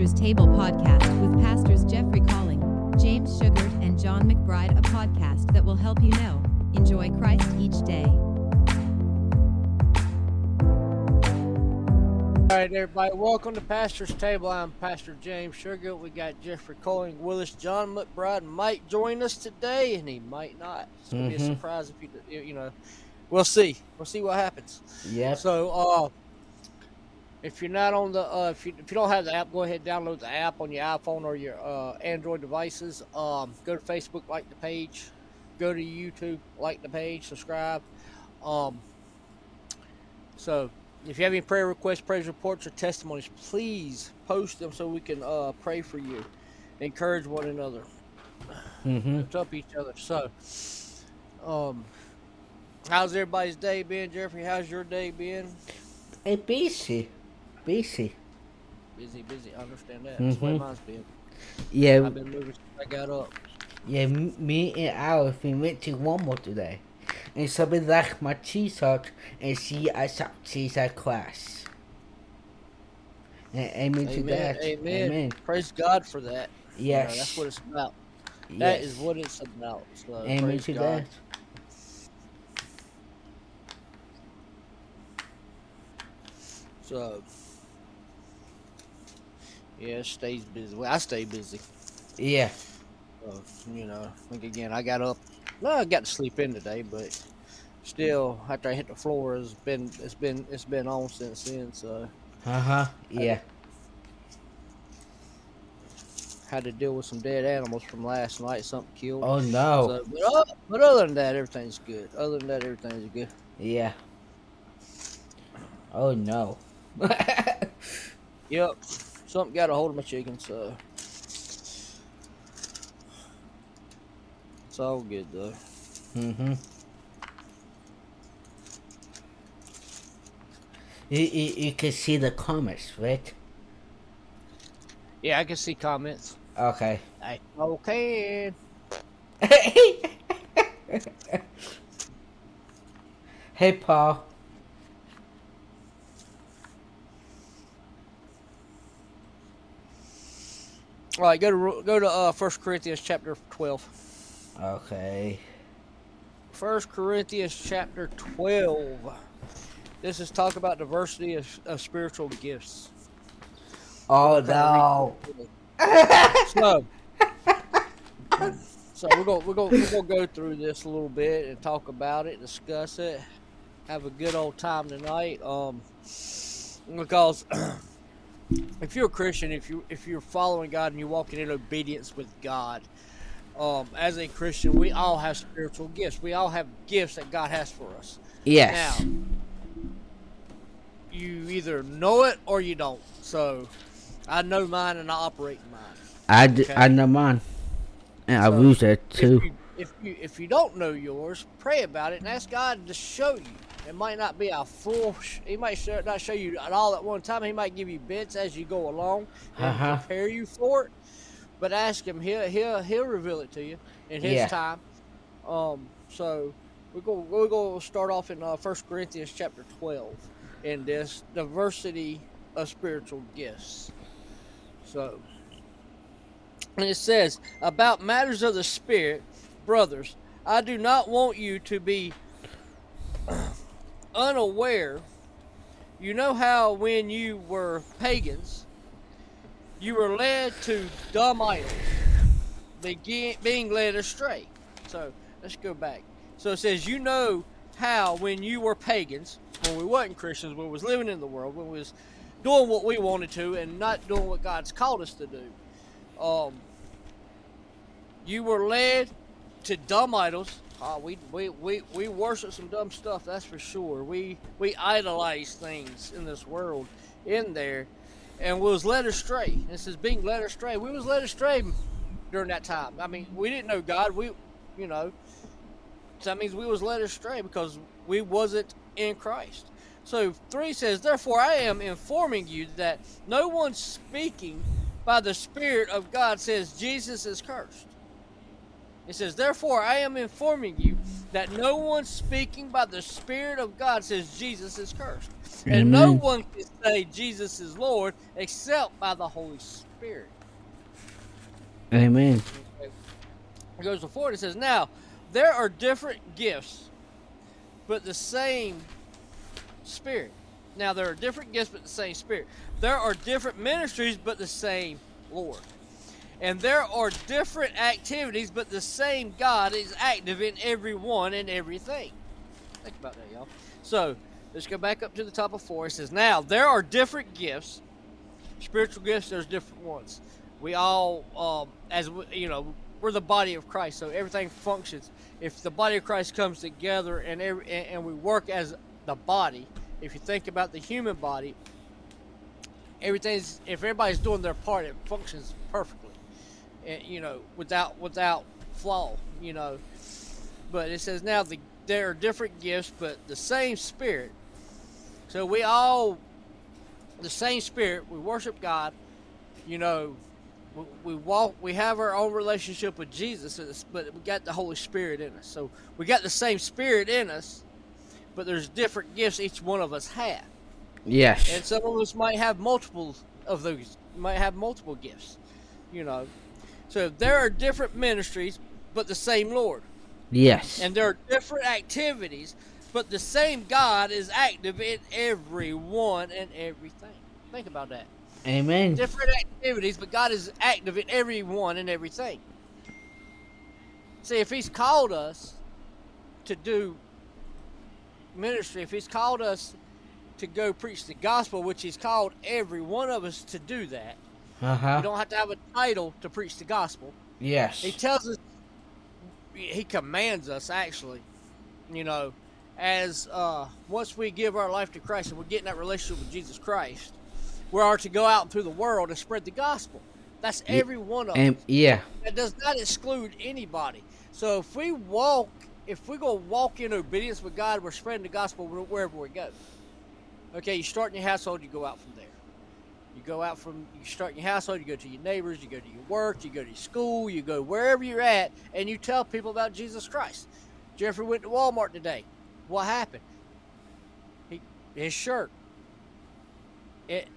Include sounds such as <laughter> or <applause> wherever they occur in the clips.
Pastor's Table podcast with Pastors Jeffrey Calling, James Sugart, and John McBride, a podcast that will help you know, enjoy Christ each day. All right, everybody, welcome to Pastor's Table. I'm Pastor James Sugar. We got Jeffrey Coling with us. John McBride might join us today, and he might not. It's gonna be a Mhm. surprise if you, you know. We'll see. We'll see what happens. Yeah. So, uh, if you're not on the, uh, if you if you don't have the app, go ahead and download the app on your iPhone or your uh, Android devices. Um, go to Facebook, like the page. Go to YouTube, like the page, subscribe. Um, so, if you have any prayer requests, praise reports, or testimonies, please post them so we can uh, pray for you, encourage one another, Mm-hmm. lift up each other. So, um, how's everybody's day been, Jeffrey? How's your day been? Hey, busy. Busy. Busy, busy. I understand that. That's the way Mhm. mine's been. Yeah, I've been moving since I got up. yeah. Me and Alice we went to Walmart today, and somebody left my T-shirt and see us out sees our class. And amen, to that. Amen. Amen. Praise God for that. You know, Yes. that's what it's about. yes. That is what it's about. So, Amen to God. that. So, yeah, it stays busy. Well, I stay busy. Yeah. So, you know, like again, I got up. No, I got to sleep in today, but still, after I hit the floor, it's been it's been it's been on since then. So, Uh huh. Yeah. had to deal with some dead animals from last night. Something killed. Oh no. So, but, uh, but other than that, everything's good. Other than that, everything's good. yeah. Oh no. <laughs> Yep. Something got a hold of my chicken, so it's all good though. mm-hmm. You, you, you can see the comments, right? Yeah, I can see comments. Okay. I okay. <laughs> hey, Paul. All right, go to go to uh, First Corinthians chapter twelve. Okay. First Corinthians chapter twelve. This is talk about diversity of, of spiritual gifts. Oh no. So, so we're gonna we're gonna we're gonna go through this a little bit and talk about it, discuss it, have a good old time tonight. Um, because <clears throat> if you're a Christian, if you if you're following God and you're walking in obedience with God, um, as a Christian, we all have spiritual gifts. We all have gifts that God has for us. Yes. Now, you either know it or you don't. So, I know mine and I operate mine. I, d- okay. I know mine. And I So, lose it If too. you, if you if you don't know yours, pray about it and ask God to show you. It might not be a full. Sh- he might not show you at all at one time. He might give you bits as you go along and Uh-huh. prepare you for it. But ask him. He'll he'll he'll reveal it to you in his Yeah. time. Um. So we're going we're going to start off in uh, First Corinthians chapter twelve in this diversity of spiritual gifts. So. And it says, About matters of the Spirit, brothers, I do not want you to be unaware. You know how when you were pagans, you were led to dumb idols, begin, being led astray. So let's go back. So it says, You know how when you were pagans, when we wasn't Christians, when we was living in the world, when we was doing what we wanted to and not doing what God's called us to do um, you were led to dumb idols. Uh, we, we, we, we worship some dumb stuff, that's for sure. We we idolize things in this world in there and we was led astray. This is being led astray. We was led astray during that time. I mean, we didn't know God. We you know so that means we was led astray because we wasn't in Christ. So three says, Therefore I am informing you that no one speaking by the Spirit of God says Jesus is cursed. It says, Therefore I am informing you that no one speaking by the Spirit of God says Jesus is cursed. And no one can say Jesus is Lord except by the Holy Spirit. Amen. It goes forward. It says, Now, there are different gifts, but the same Spirit. Now, there are different gifts, but the same Spirit. There are different ministries, but the same Lord. And there are different activities, but the same God is active in everyone and everything. Think about that, y'all. So, let's go back up to the top of four. It says, Now, there are different gifts. Spiritual gifts, there's different ones. We all, um, as we, you know, we're the body of Christ, so everything functions. If the body of Christ comes together and every, and, and we work as the body, if you think about the human body, everything's if everybody's doing their part, it functions perfectly, you know, without without flaw, you know. But it says now the, there are different gifts, but the same Spirit. So we all, the same Spirit. We worship God, you know. We, we walk. We have our own relationship with Jesus, but we got the Holy Spirit in us. So we got the same Spirit in us, but there's different gifts each one of us have. Yes. And some of us might have multiple of those, might have multiple gifts, you know. So there are different ministries, but the same Lord. yes. And there are different activities, but the same God is active in every one and everything. Think about that. Amen. Different activities, but God is active in every one and everything. See, if He's called us to do ministry, if He's called us to go preach the gospel, which He's called every one of us to do that, Uh you don't have to have a title to preach the gospel. Yes. He tells us, he commands us actually, you know, as uh, once we give our life to Christ and we get in that relationship with Jesus Christ, we are to go out through the world and spread the gospel. That's every one of And us. yeah. That does not exclude anybody. So if we walk, if we go walk in obedience with God, we're spreading the gospel wherever we go. Okay, you start in your household, you go out from there. You go out from, you start in your household, you go to your neighbors, you go to your work, you go to your school, you go wherever you're at, and you tell people about Jesus Christ. Jeffrey went to Walmart today. What happened? He, his shirt. It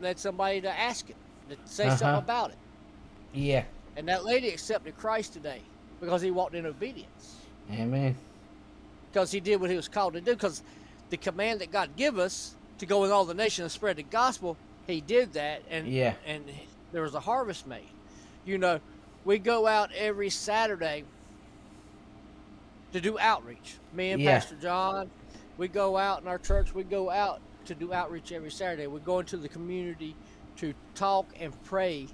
led somebody to ask him to say Uh-huh. something about it. Yeah. And that lady accepted Christ today because he walked in obedience. Amen. Because he did what he was called to do. Because the command that God give us to go in all the nations and spread the gospel, he did that, and Yeah. and there was a harvest made. You know, we go out every Saturday to do outreach. Me and Yeah. Pastor John, we go out in our church. We go out to do outreach every Saturday. We go into the community to talk and pray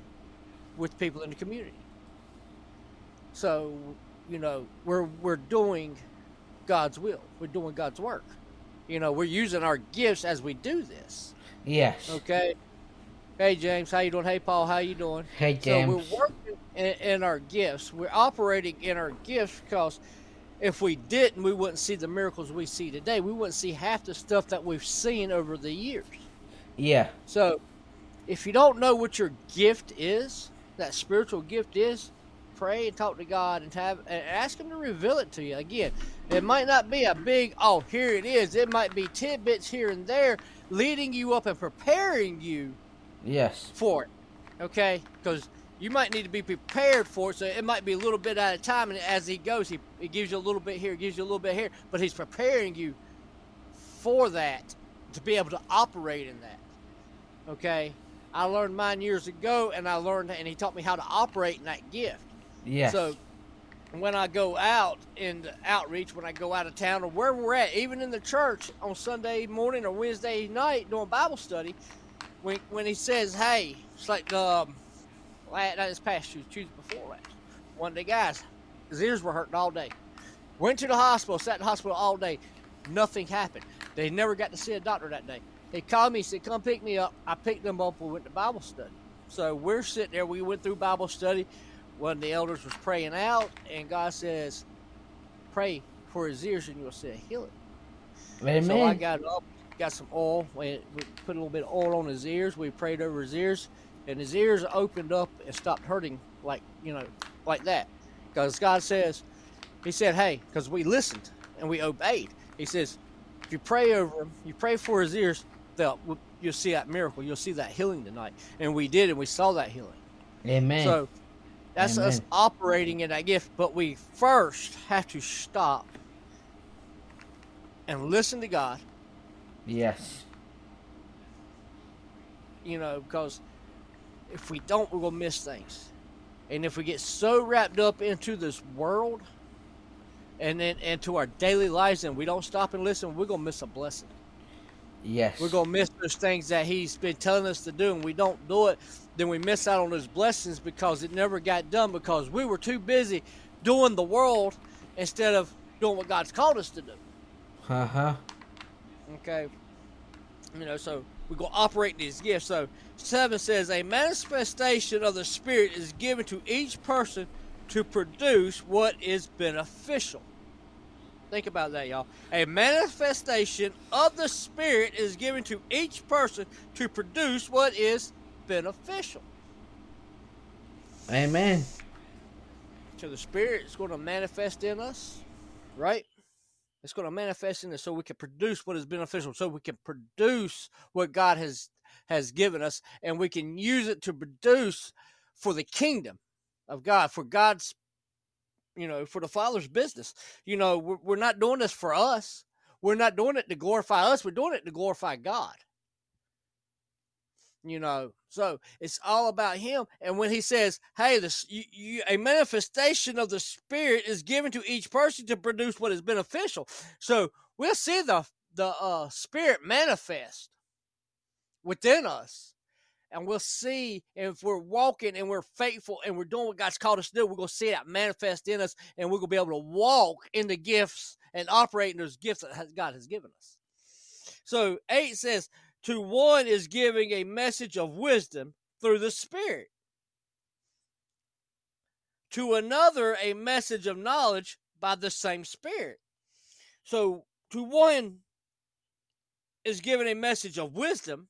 with people in the community. So, you know, we're we're doing God's will. We're doing God's work. You know, we're using our gifts as we do this. Yes. Okay. Hey James, how you doing? Hey Paul, how you doing? Hey, James. So we're working in, in our gifts. We're operating in our gifts because if we didn't, we wouldn't see the miracles we see today. We wouldn't see half the stuff that we've seen over the years. yeah. So, if you don't know what your gift is, that spiritual gift is, pray and talk to God and have and ask Him to reveal it to you. Again, it might not be a big oh here it is. It might be tidbits here and there, leading you up and preparing you Yes. for it. Okay, because you might need to be prepared for it. So it might be a little bit at a time, and as he goes, he, he gives you a little bit here, gives you a little bit here, but he's preparing you for that to be able to operate in that. Okay, I learned mine years ago, and I learned, and he taught me how to operate in that gift. Yes. So when I go out in the outreach, when I go out of town or wherever we're at, even in the church on Sunday morning or Wednesday night doing Bible study, when when he says, "Hey," it's like um, la- not this past Tuesday, Tuesday before last. One day, guys, his ears were hurting all day. Went to the hospital, sat in the hospital all day. Nothing happened. They never got to see a doctor that day. He called me, said, "Come pick me up." I picked them up. We went to Bible study. So we're sitting there. We went through Bible study. One of the elders was praying out, and God says, "Pray for his ears, and you'll see a healing." Amen. So I got up, got some oil. We, put a little bit of oil on his ears. We prayed over his ears, and his ears opened up and stopped hurting, like you know, like that. Because God says, He said, "Hey," because we listened and we obeyed. He says, if you pray over him, you pray for his ears, they'll you'll see that miracle. You'll see that healing tonight. And we did, and we saw that healing. Amen. So that's us operating in that gift. But we first have to stop and listen to God, yes. you know, because if we don't, we're going to miss things. And if we get so wrapped up into this world and then into our daily lives and we don't stop and listen, we're going to miss a blessing. Yes. We're going to miss those things that He's been telling us to do, and we don't do it, then we miss out on those blessings because it never got done because we were too busy doing the world instead of doing what God's called us to do. Uh huh. Okay. You know, so we go operate these gifts. So seven says a manifestation of the Spirit is given to each person to produce what is beneficial. Think about that, y'all. A manifestation of the Spirit is given to each person to produce what is beneficial. Amen. So the Spirit is going to manifest in us, right? It's going to manifest in us so we can produce what is beneficial, so we can produce what God has has given us, and we can use it to produce for the kingdom of God, for God's, you know, for the Father's business. You know, we're, we're not doing this for us. We're not doing it to glorify us. We're doing it to glorify God. You know, so it's all about Him. And when He says, "Hey, this you, you, a manifestation of the Spirit is given to each person to produce what is beneficial," so we'll see the the uh, Spirit manifest within us. And we'll see if we're walking and we're faithful and we're doing what God's called us to do, we're going to see that manifest in us and we're to be able to walk in the gifts and operate in those gifts that God has given us. So 8 says, To one is giving a message of wisdom through the Spirit, to another, a message of knowledge by the same Spirit. So to one is given a message of wisdom,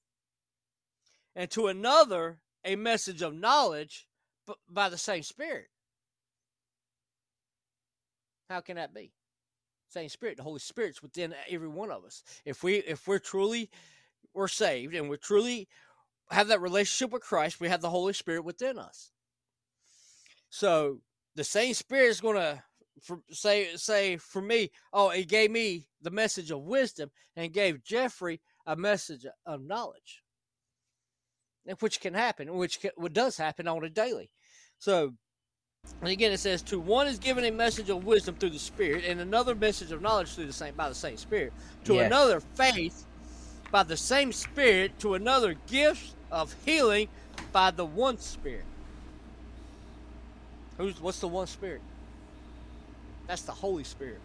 and to another a message of knowledge by the same spirit. How can that be? Same spirit the holy spirit's within every one of us. If we if we're truly we're saved and we truly have that relationship with christ we have the holy spirit within us so the same spirit is going to say say for me oh he gave me the message of wisdom and gave jeffrey a message of knowledge which can happen, which ca- what does happen on a daily. So, and again, it says, "To one is given a message of wisdom through the Spirit, and another message of knowledge through the same by the same Spirit. To Yes. another, faith by the same Spirit. To another, gifts of healing by the one Spirit. Who's what's the one Spirit? That's the Holy Spirit.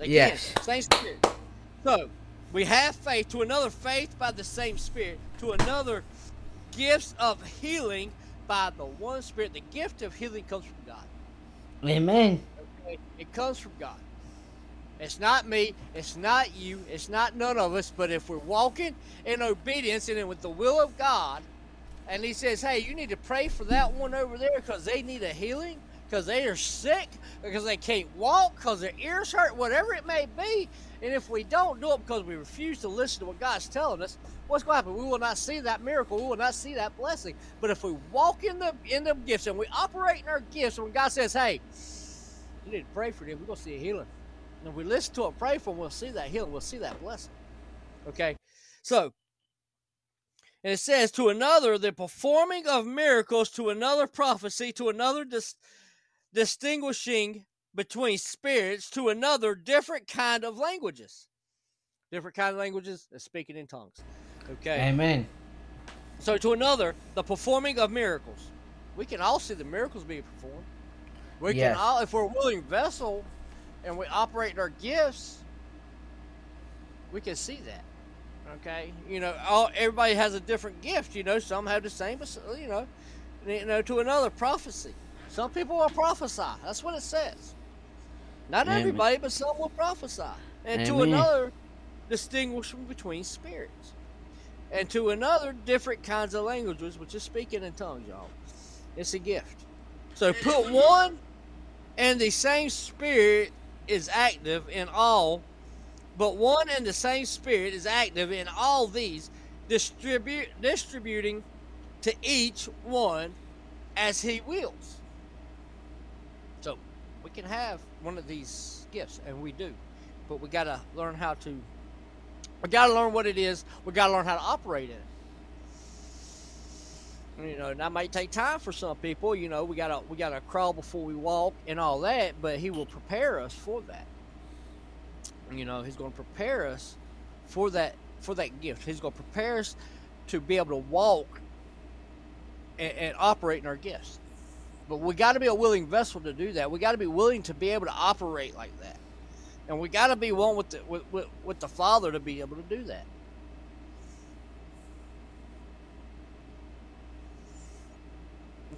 Again, Yes. same Spirit. So we have faith. To another, faith by the same Spirit. To another, gifts of healing by the one Spirit. The gift of healing comes from God. Amen. Okay? It comes from God. It's not me. It's not you. It's not none of us. But if we're walking in obedience and with the will of God, and He says, "Hey, you need to pray for that one over there because they need a healing, because they are sick, because they can't walk, because their ears hurt, whatever it may be." And if we don't do it because we refuse to listen to what God's telling us, what's going to happen? We will not see that miracle. We will not see that blessing. But if we walk in the in the gifts and we operate in our gifts, when God says, "Hey," you need to pray for them. We're going to see a healing. And if we listen to it, pray for them, we'll see that healing. We'll see that blessing. Okay? So, and it says, to another, the performing of miracles, to another, prophecy, to another, dis- distinguishing between spirits, to another, different kind of languages. Different kind of languages, and speaking in tongues. Okay? Amen. So to another, the performing of miracles. We can all see the miracles being performed. We Yes. can all, if we're a willing vessel, and we operate in our gifts, we can see that. Okay, you know, all everybody has a different gift. You know, some have the same, but you know, you know, to another prophecy. Some people will prophesy. That's what it says. Not Amen. everybody, but some will prophesy. And to Amen. another, distinguishing between spirits and to another different kinds of languages, which is speaking in tongues, y'all. It's a gift. So put one, and the same spirit is active in all, But one and the same Spirit is active in all these, distribute, distributing to each one as He wills. So we can have one of these gifts, and we do, but we got to learn how to. We got to learn what it is. We got to learn how to operate in it. You know, that might take time for some people. You know, we gotta we gotta crawl before we walk and all that, but He will prepare us for that. You know, He's going to prepare us for that for that gift. He's going to prepare us to be able to walk and, and operate in our gifts. But we got to be a willing vessel to do that. We got to be willing to be able to operate like that, and we got to be one with the with, with, with the Father to be able to do that.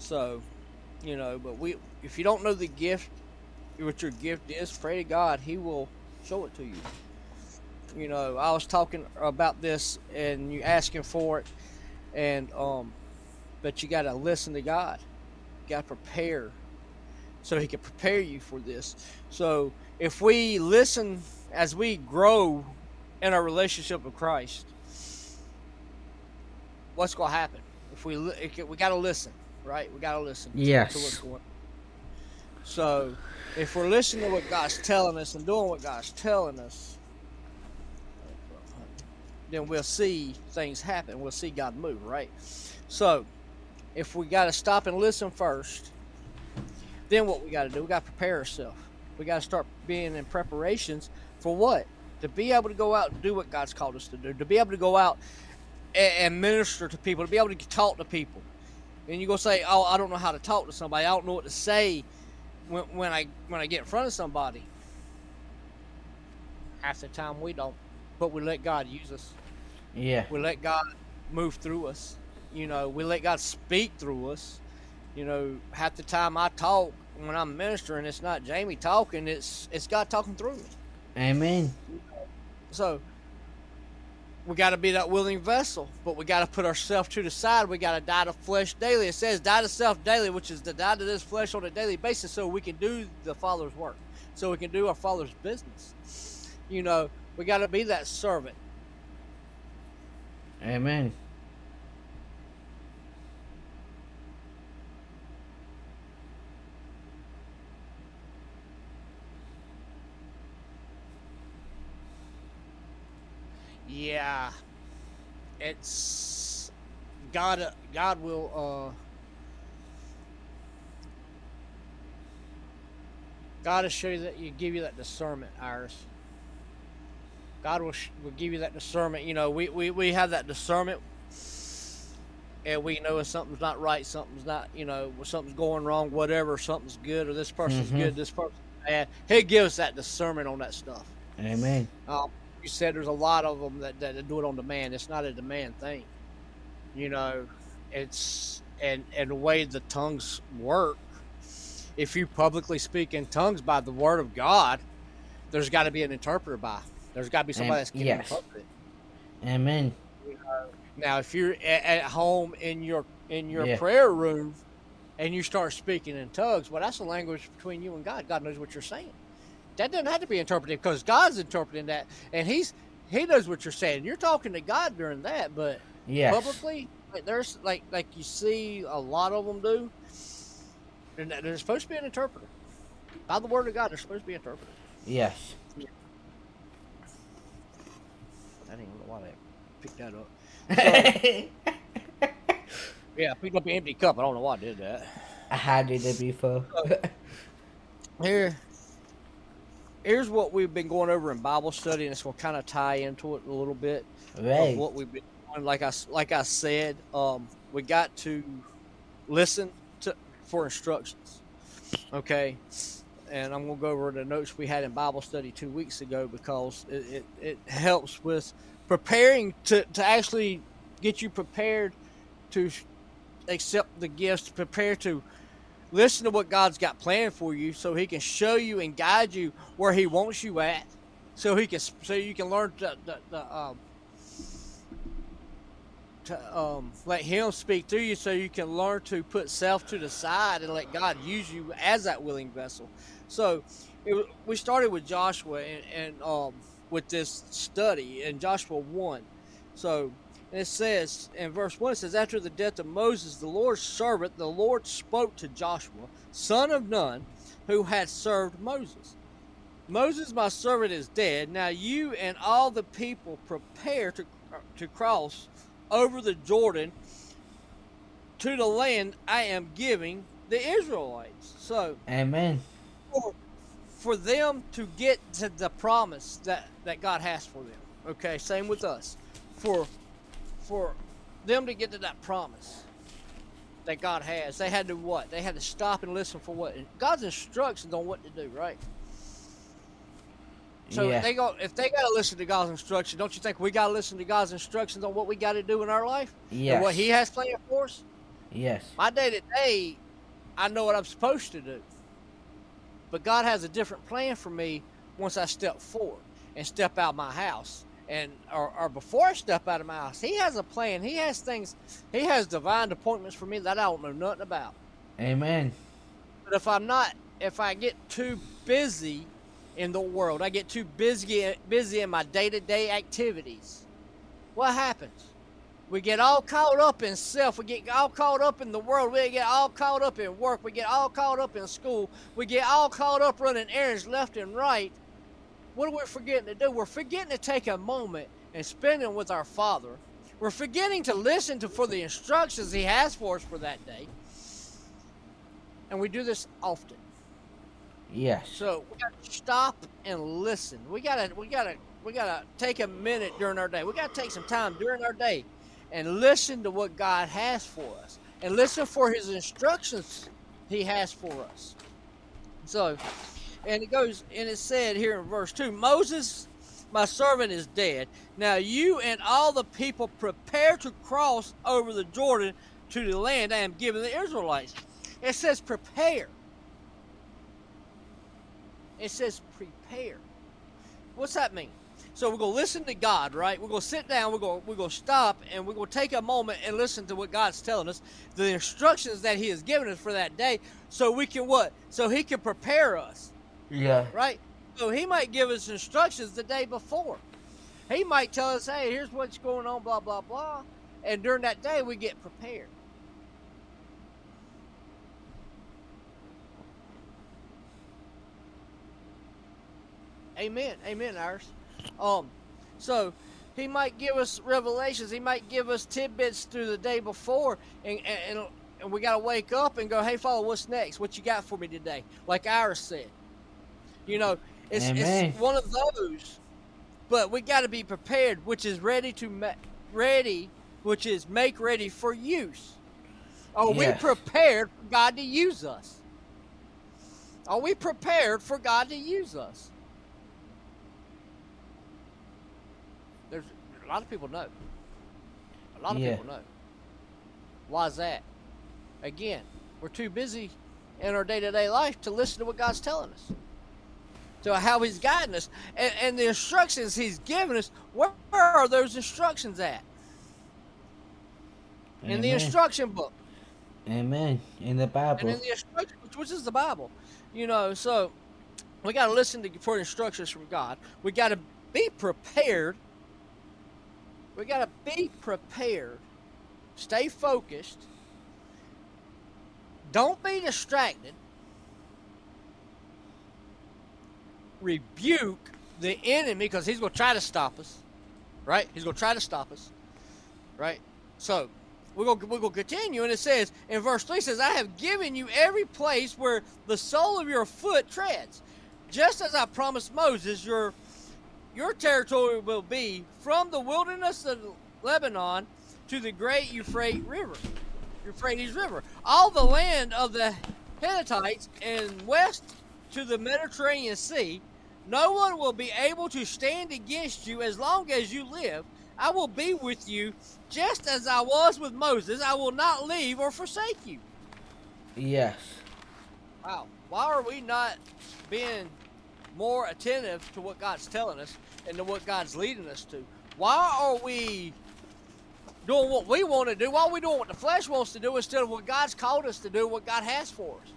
So, you know, but we if you don't know the gift, what your gift is, pray to God, He will show it to you. You know, I was talking about this and you asking for it, and um, but you got to listen to God. You got to prepare, so He can prepare you for this. So if we listen as we grow in our relationship with Christ, what's going to happen? If we we got to listen right? We got to listen yes. to what's going on. So, if we're listening to what God's telling us and doing what God's telling us, then we'll see things happen. We'll see God move, right? So, if we got to stop and listen first, then what we got to do? We got to prepare ourselves. We got to start being in preparations for what? To be able to go out and do what God's called us to do. To be able to go out and, and minister to people. To be able to talk to people and you go say, "Oh, I don't know how to talk to somebody. I don't know what to say when, when I when I get in front of somebody." Half the time we don't, but we let God use us. Yeah. We let God move through us. You know, we let God speak through us. You know, half the time I talk when I'm ministering, it's not Jamie talking; it's it's God talking through me. Amen. So we got to be that willing vessel, but we got to put ourselves to the side. We got to die to flesh daily. It says die to self daily, which is to die to this flesh on a daily basis so we can do the Father's work, so we can do our Father's business. You know, we got to be that servant. Amen. Yeah, it's God. God will. Uh, God will show you that you give you that discernment, Iris. God will, sh- will give you that discernment. You know, we, we, we have that discernment, and we know if something's not right, something's not, you know, something's going wrong, whatever, something's good, or this person's Mhm. good, this person's bad. He gives that discernment on that stuff. Amen. Um, you said there's a lot of them that, that do it on demand. It's not a demand thing. You know, it's and and the way the tongues work. If you publicly speak in tongues by the word of God, there's got to be an interpreter by. There's got to be somebody Am- that's getting yes. interpreted. Amen. Now, if you're at, at home in your in your Yeah. prayer room, and you start speaking in tongues, well, that's a language between you and God. God knows what you're saying. That doesn't have to be interpreted because God's interpreting that, and He's He knows what you're saying. You're talking to God during that, but Yes. publicly, like there's like like you see a lot of them do. And there's supposed to be an interpreter. By the word of God, there's supposed to be an interpreter. Yes. I didn't even know why they picked that up. <laughs> Yeah, I picked up an empty cup. I don't know why I did that. I had it before. Here, here's what we've been going over in Bible study, and it's going to kind of tie into it a little bit right. of what we've been doing. Like I like I said, um, we got to listen to for instructions. Okay, and I'm going to go over the notes we had in Bible study two weeks ago because it, it, it helps with preparing to, to actually get you prepared to accept the gifts, prepare to listen to what God's got planned for you, so He can show you and guide you where He wants you at, so He can so you can learn to, to, to, um, to um, let Him speak through you, so you can learn to put self to the side and let God use you as that willing vessel. So it, we started with Joshua, and, and um, with this study in Joshua 1. So it says in verse 1 it says, After the death of Moses, the Lord's servant, the Lord spoke to Joshua, son of Nun, who had served Moses. Moses, my servant, is dead. Now you and all the people prepare to, to cross over the Jordan to the land I am giving the Israelites. So, Amen. for, for them to get to the promise that, that God has for them. Okay, same with us. For for them to get to that promise that God has, they had to what? They had to stop and listen for what? God's instructions on what to do, right? So Yeah. they go if they gotta listen to God's instructions, don't you think we gotta listen to God's instructions on what we gotta do in our life? And what He has planned for us? Yes. My day to day, I know what I'm supposed to do. But God has a different plan for me once I step forward and step out my house. And or, or before I step out of my house, He has a plan. He has things. He has divine appointments for me that I don't know nothing about. Amen. But if I'm not, if I get too busy in the world, I get too busy busy in my day to day activities. What happens? We get all caught up in self. We get all caught up in the world. We get all caught up in work. We get all caught up in school. We get all caught up running errands left and right. What are we forgetting to do? We're forgetting to take a moment and spend it with our Father. We're forgetting to listen to for the instructions He has for us for that day. And we do this often. Yes. So we got to stop and listen. We gotta, we gotta, we gotta take a minute during our day. We gotta take some time during our day and listen to what God has for us, and listen for His instructions He has for us. So, and it goes, and it said here in verse two, Moses, my servant, is dead. Now you and all the people prepare to cross over the Jordan to the land I am giving the Israelites. It says prepare. It says prepare. What's that mean? So we're gonna listen to God, right? We're gonna sit down, we're gonna we're gonna stop and we're gonna take a moment and listen to what God's telling us, the instructions that He has given us for that day, so we can what? So He can prepare us, Yeah. right? So He might give us instructions the day before. He might tell us, hey, here's what's going on, blah, blah, blah. And during that day we get prepared. Amen. Amen, Iris. Um, so he might give us revelations. He might give us tidbits through the day before, and and, and, and we got to wake up and go, "Hey, Father, what's next? What you got for me today?" Like Iris said. You know, it's Amen. it's one of those, but we got to be prepared, which is ready to ma- ready, which is make ready for use. Are we prepared for God to use us? Are we prepared for God to use us? There's a lot of people know. A lot of Yeah. people know. Why is that? Again, we're too busy in our day-to-day life to listen to what God's telling us, to how He's guiding us, and, and the instructions He's given us. Where, are those instructions at? In the instruction book. Amen. In the Bible. and in the instructions, which is the Bible, you know. So we got to listen to for instructions from God. We got to be prepared. We got to be prepared. Stay focused. Don't be distracted. Rebuke the enemy because he's going to try to stop us. Right? He's going to try to stop us. Right? So we're going we're going to continue, and it says in verse three says, "I have given you every place where the sole of your foot treads, just as I promised Moses. Your your territory will be from the wilderness of Lebanon to the great Euphrates River, Euphrates River, all the land of the Hittites and west to the Mediterranean Sea. No one will be able to stand against you as long as you live. I will be with you just as I was with Moses. I will not leave or forsake you. Yes. Wow. Why are we not being more attentive to what God's telling us and to what God's leading us to? Why are we doing what we want to do? Why are we doing what the flesh wants to do instead of what God's called us to do, what God has for us?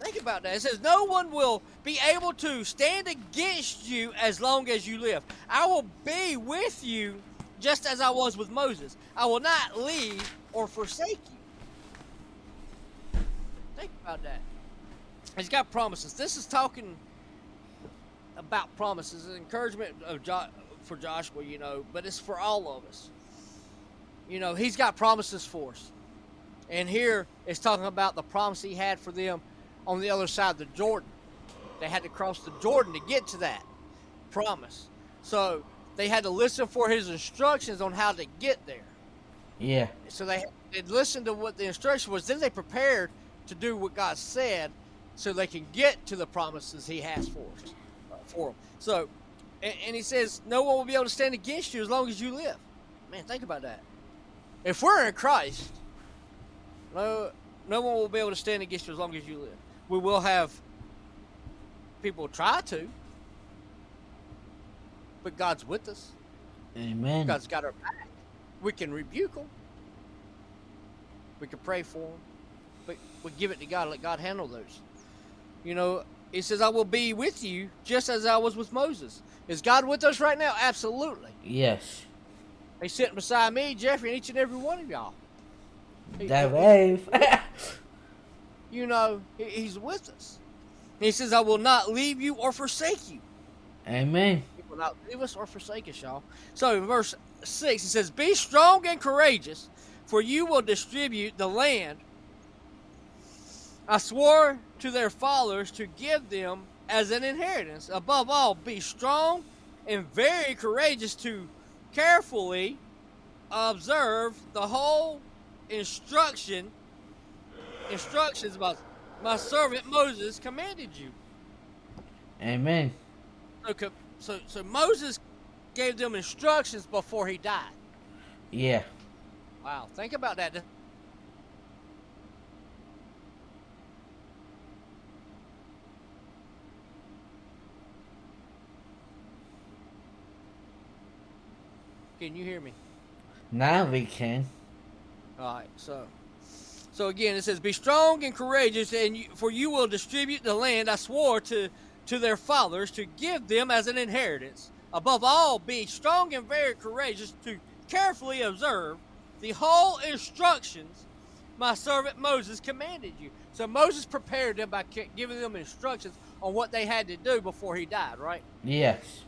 Think about that. It says, No one will be able to stand against you as long as you live. I will be with you just as I was with Moses. I will not leave or forsake you. Think about that. He's got promises. This is talking about promises, encouragement of jo- for Joshua, you know, but it's for all of us. You know, he's got promises for us. And here it's talking about the promise he had for them on the other side of the Jordan. They had to cross the Jordan to get to that promise. So they had to listen for his instructions on how to get there. Yeah. So they, they listened to what the instruction was. Then they prepared to do what God said so they can get to the promises he has for us, uh, for them. So, and, and he says, no one will be able to stand against you as long as you live. Man, think about that. If we're in Christ, no, no one will be able to stand against you as long as you live. We will have people try to, but God's with us. Amen. God's got our back. We can rebuke them. We can pray for them. But we give it to God. Let God handle those. You know, He says, I will be with you just as I was with Moses. Is God with us right now? Absolutely. Yes. He's sitting beside me, Jeffrey, and each and every one of y'all. That wave. <laughs> you know, He's with us. He says, I will not leave you or forsake you. Amen. He will not leave us or forsake us, y'all. So in verse 6, it says, Be strong and courageous, for you will distribute the land I swore to their fathers to give them as an inheritance. Above all, be strong and very courageous to carefully observe the whole instruction instructions about my servant Moses commanded you. Amen. Okay, so so Moses gave them instructions before he died. Yeah. Wow, think about that. Can you hear me? Now we can. All right, so so again it says, "Be strong and courageous, and you, for you will distribute the land I swore to to their fathers to give them as an inheritance. Above all, be strong and very courageous to carefully observe the whole instructions my servant Moses commanded you." So Moses prepared them by giving them instructions on what they had to do before he died. Right? Yes.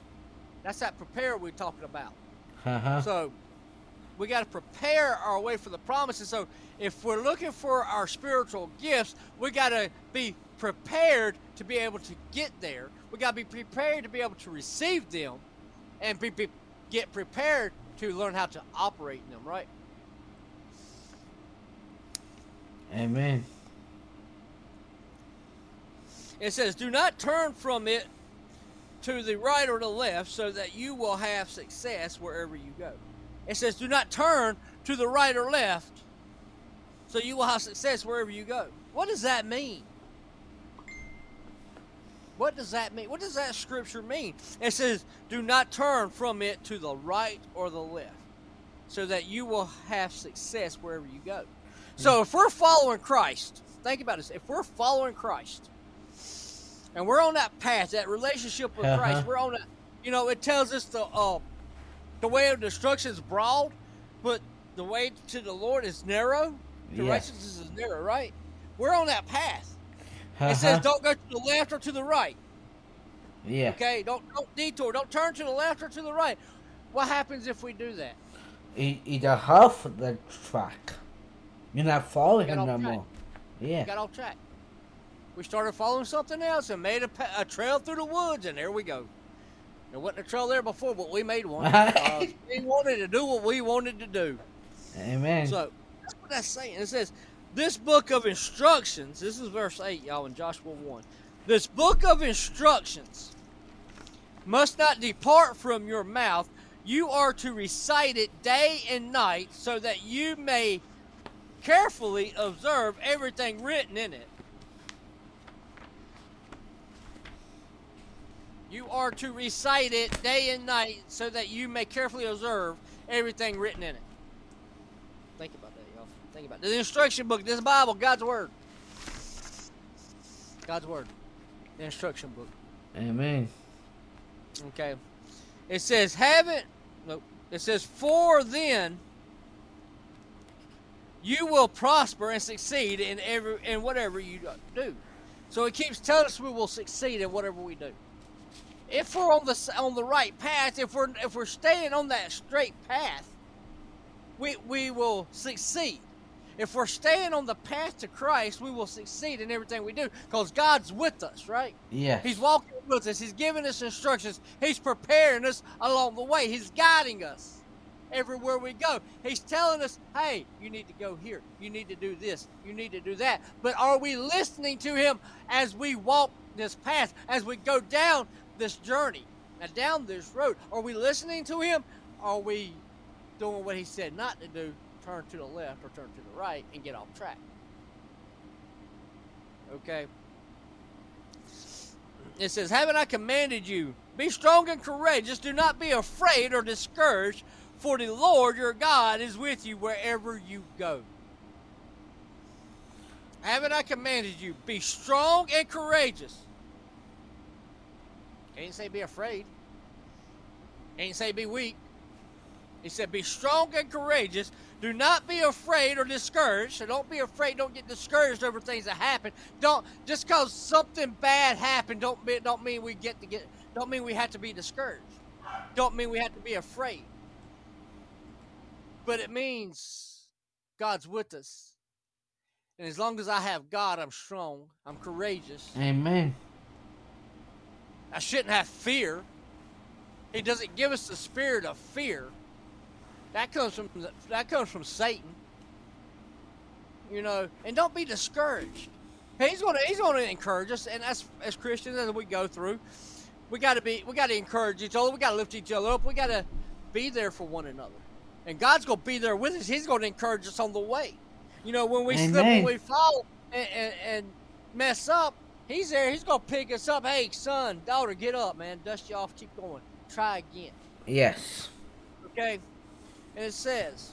That's that prepare we're talking about. Uh huh. So we got to prepare our way for the promises. So if we're looking for our spiritual gifts, we got to be prepared to be able to get there. We got to be prepared to be able to receive them, and be, be get prepared to learn how to operate in them. Right? Amen. It says, "Do not turn from it to the right or the left, so that you will have success wherever you go." It says, "Do not turn to the right or left, so you will have success wherever you go." What does that mean? What does that mean? What does that scripture mean? It says, "Do not turn from it to the right or the left, so that you will have success wherever you go." So, if we're following Christ, think about this. If we're following Christ, and we're on that path, that relationship with Christ, Uh-huh. we're on that. You know, it tells us the uh, the way of destruction is broad, but the way to the Lord is narrow. To Yeah. righteousness is narrow, right? We're on that path. It Uh-huh. says, "Don't go to the left or to the right." Yeah. Okay, don't don't detour. Don't turn to the left or to the right. What happens if we do that? He, the half of the track. You're not following him no track. more. Yeah. got off track. We started following something else and made a, a trail through the woods, and there we go. There wasn't a trail there before, but we made one. <laughs> uh, we wanted to do what we wanted to do. Amen. So that's what that's saying. It says, This book of instructions, this is verse 8, y'all, in Joshua 1. This book of instructions must not depart from your mouth. You are to recite it day and night so that you may carefully observe everything written in it. You are to recite it day and night so that you may carefully observe everything written in it. Think about that, y'all. Think about it. The instruction book, this Bible, God's Word. God's word, the instruction book. Amen. Okay. It says, haven't, nope. It says, for then you will prosper and succeed in every in whatever you do. So it keeps telling us we will succeed in whatever we do. If we're on the on the right path, if we're if we're staying on that straight path, we we will succeed. If we're staying on the path to Christ, we will succeed in everything we do because God's with us, right? Yeah. He's walking with us. He's giving us instructions. He's preparing us along the way. He's guiding us everywhere we go. He's telling us, hey, you need to go here. You need to do this. You need to do that. But are we listening to Him as we walk this path, as we go down this journey, now down this road? Are we listening to Him? Are we doing what He said not to do? Turn to the left or turn to the right and get off track. Okay. It says, Haven't I commanded you? Be strong and courageous. Do not be afraid or discouraged, for the Lord your God is with you wherever you go. Haven't I commanded you? Be strong and courageous. Didn't say be afraid. Ain't say be weak. He said, Be strong and courageous. Do not be afraid or discouraged. So don't be afraid. Don't get discouraged over things that happen. Don't just because something bad happened. Don't be, don't mean we get to get. Don't mean we have to be discouraged. Don't mean we have to be afraid. But it means God's with us. And as long as I have God, I'm strong. I'm courageous. Amen. I shouldn't have fear. He doesn't give us the spirit of fear. That comes from that comes from Satan. You know, and don't be discouraged. He's gonna he's gonna encourage us, and as as Christians as we go through, we gotta be we gotta encourage each other. We gotta lift each other up. We gotta be there for one another, and God's gonna be there with us. He's gonna encourage us on the way. You know, when we slip, when we fall, and, and, and mess up, He's there. He's gonna pick us up. Hey, son, daughter, get up, man. Dust you off. Keep going. Try again. Yes. Okay? And it says,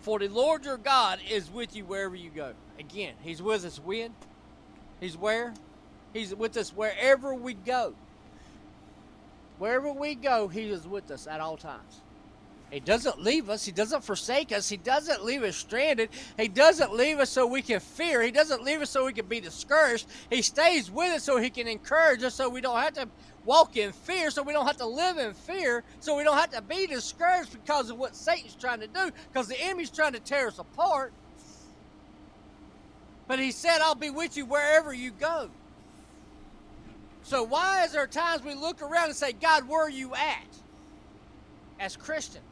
For the Lord your God is with you wherever you go. Again, He's with us when? He's where? He's with us wherever we go. Wherever we go, He is with us at all times. He doesn't leave us. He doesn't forsake us. He doesn't leave us stranded. He doesn't leave us so we can fear. He doesn't leave us so we can be discouraged. He stays with us so He can encourage us so we don't have to walk in fear, so we don't have to live in fear, so we don't have to be discouraged because of what Satan's trying to do, because the enemy's trying to tear us apart. But He said, I'll be with you wherever you go. So why is there times we look around and say, God, where are you at? As Christians.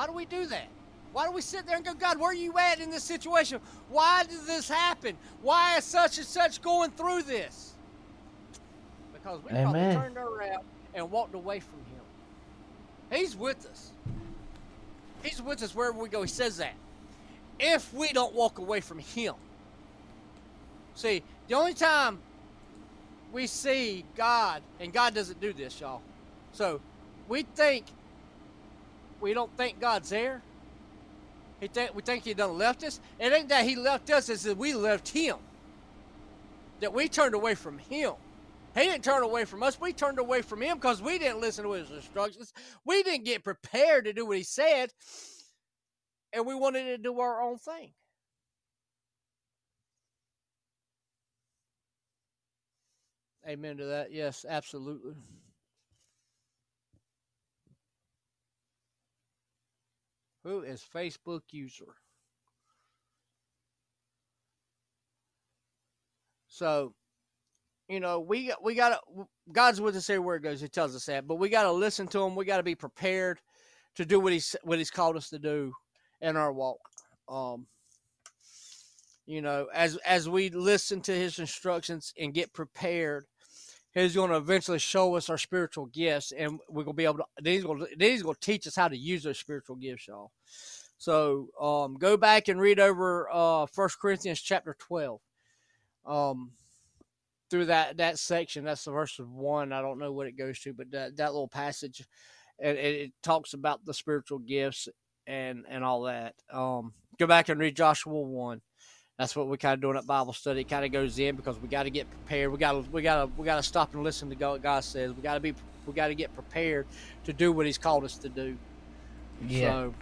Why do we do that? Why do we sit there and go, God, where are you at in this situation? Why did this happen? Why is such and such going through this? Because we Amen. turned around and walked away from Him. He's with us. He's with us wherever we go. He says that. If we don't walk away from Him. See, the only time we see God, and God doesn't do this, y'all. So we think we don't think God's there. He think we think He done left us. It ain't that He left us; it's that we left Him. That we turned away from Him. He didn't turn away from us. We turned away from Him because we didn't listen to His instructions. We didn't get prepared to do what He said, and we wanted to do our own thing. Amen to that. Yes, absolutely. Who is Facebook user? So, you know, we we got to God's with us everywhere it goes. He tells us that, but we got to listen to him. We got to be prepared to do what he's what he's called us to do in our walk. Um, you know, as as we listen to his instructions and get prepared, he's going to eventually show us our spiritual gifts, and we're going to be able to. Then he's going to going to teach us how to use those spiritual gifts, y'all. So um, go back and read over uh, Corinthians chapter twelve. Um, through that that section, that's the verse of one. I don't know what it goes to, but that, that little passage, it, it, it talks about the spiritual gifts and and all that. Um, go back and read Joshua one. That's what we're kind of doing at Bible study. It kind of goes in because we got to get prepared. We got to we got to we got to stop and listen to what God says. We got to be we got to get prepared to do what He's called us to do. Yeah. So,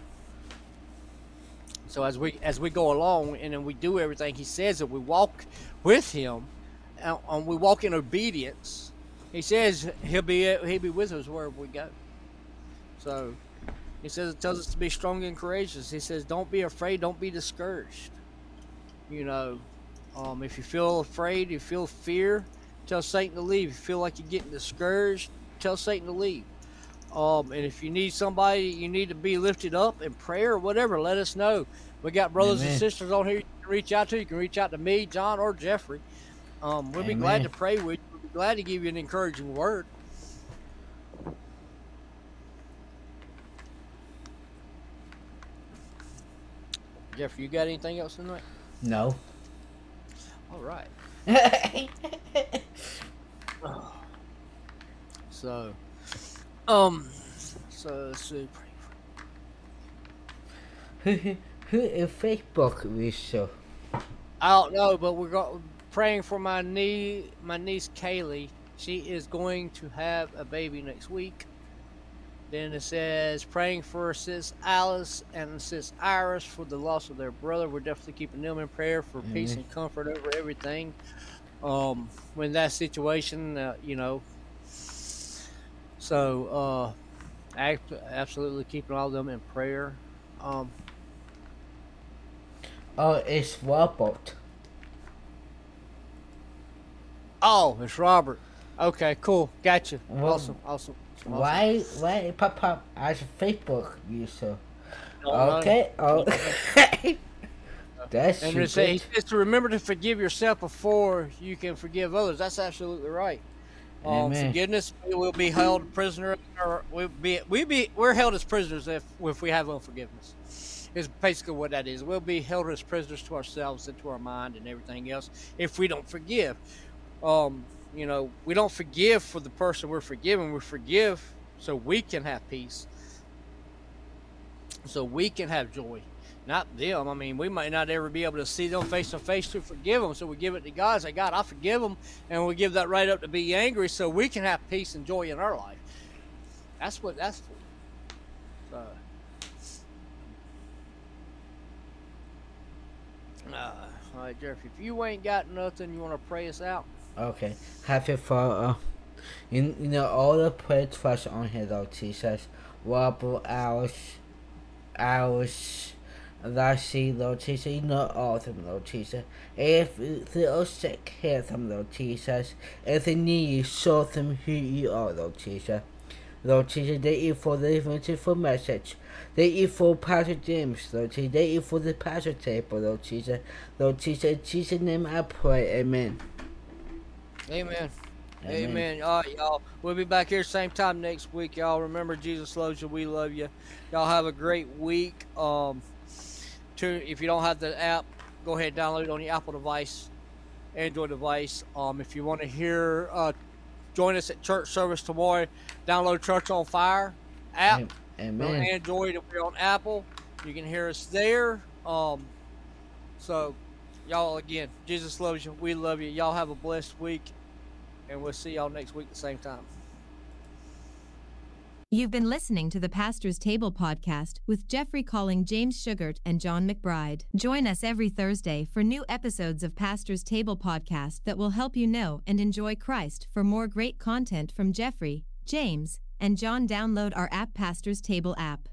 so as we as we go along and then we do everything He says, that we walk with Him, and, and we walk in obedience. He says He'll be He'll be with us wherever we go. So He says it tells us to be strong and courageous. He says, "Don't be afraid. Don't be discouraged." You know, um, if you feel afraid, you feel fear, tell Satan to leave. If you feel like you're getting discouraged, tell Satan to leave. Um, and if you need somebody, you need to be lifted up in prayer or whatever, let us know. We got brothers Amen. and sisters on here you can reach out to. You can reach out to me, John, or Jeffrey. Um, we'll be glad to pray with you. We'll be glad to give you an encouraging word. Jeffrey, you got anything else tonight? No. All right. <laughs> So, um, so see. who who who is Facebook user? I don't know, but we're praying for my knee, my niece Kaylee. She is going to have a baby next week. Then it says praying for sis Alice and sis Iris for the loss of their brother. We're definitely keeping them in prayer for peace and comfort over everything. Um, when that situation, uh, you know. So, uh, absolutely keeping all of them in prayer. Um, Oh, it's Robert. Oh, it's Robert. Okay, cool. Gotcha. Well, awesome, awesome. Why why pop up as a Facebook user? Don't know. Okay. Oh. <laughs> That's And it say, he says to remember to forgive yourself before you can forgive others. That's absolutely right. Um, Amen. forgiveness, we will be held prisoner, or we'll be we be we're held as prisoners if if we have unforgiveness. Is basically what that is. We'll be held as prisoners to ourselves and to our mind and everything else if we don't forgive. Um, you know, we don't forgive for the person we're forgiving. We forgive so we can have peace, so we can have joy not them. I mean, we might not ever be able to see them face to face to forgive them. So we give it to God. Say, God, I forgive them, and we give that right up to be angry, so we can have peace and joy in our life. That's what that's for. So, uh, all right, Jeff. If you ain't got nothing, you want to pray us out? Okay. Happy Father. Uh, you, you know all the prayers for on here, Lord Jesus. Robert, Alice, Alice, Lassie, Lord Jesus. You know all of them, Lord Jesus. If they are sick, heal them, Lord Jesus. If they need you, show them who you are, Lord Jesus. Lord Jesus, thank you for the wonderful message. They you for Pastor James, Lord Jesus. Thank you for the pastor table, Lord Jesus. Lord Jesus, in Jesus' name I pray, amen. Amen. Amen. Amen. All right, y'all. We'll be back here same time next week, y'all. Remember, Jesus loves you. We love you. Y'all have a great week. Um, to if you don't have the app, go ahead and download it on your Apple device, Android device. Um, if you want to hear, uh, join us at church service tomorrow. Download Church on Fire app. We're on Android and we're on Apple. You can hear us there. Um, so, y'all again, Jesus loves you. We love you. Y'all have a blessed week, and we'll see y'all next week at the same time. You've been listening to the Pastor's Table podcast with Jeffrey Calling, James Sugart, and John McBride. Join us every Thursday for new episodes of Pastor's Table podcast that will help you know and enjoy Christ. For more great content from Jeffrey, James, and John, download our app, Pastor's Table app.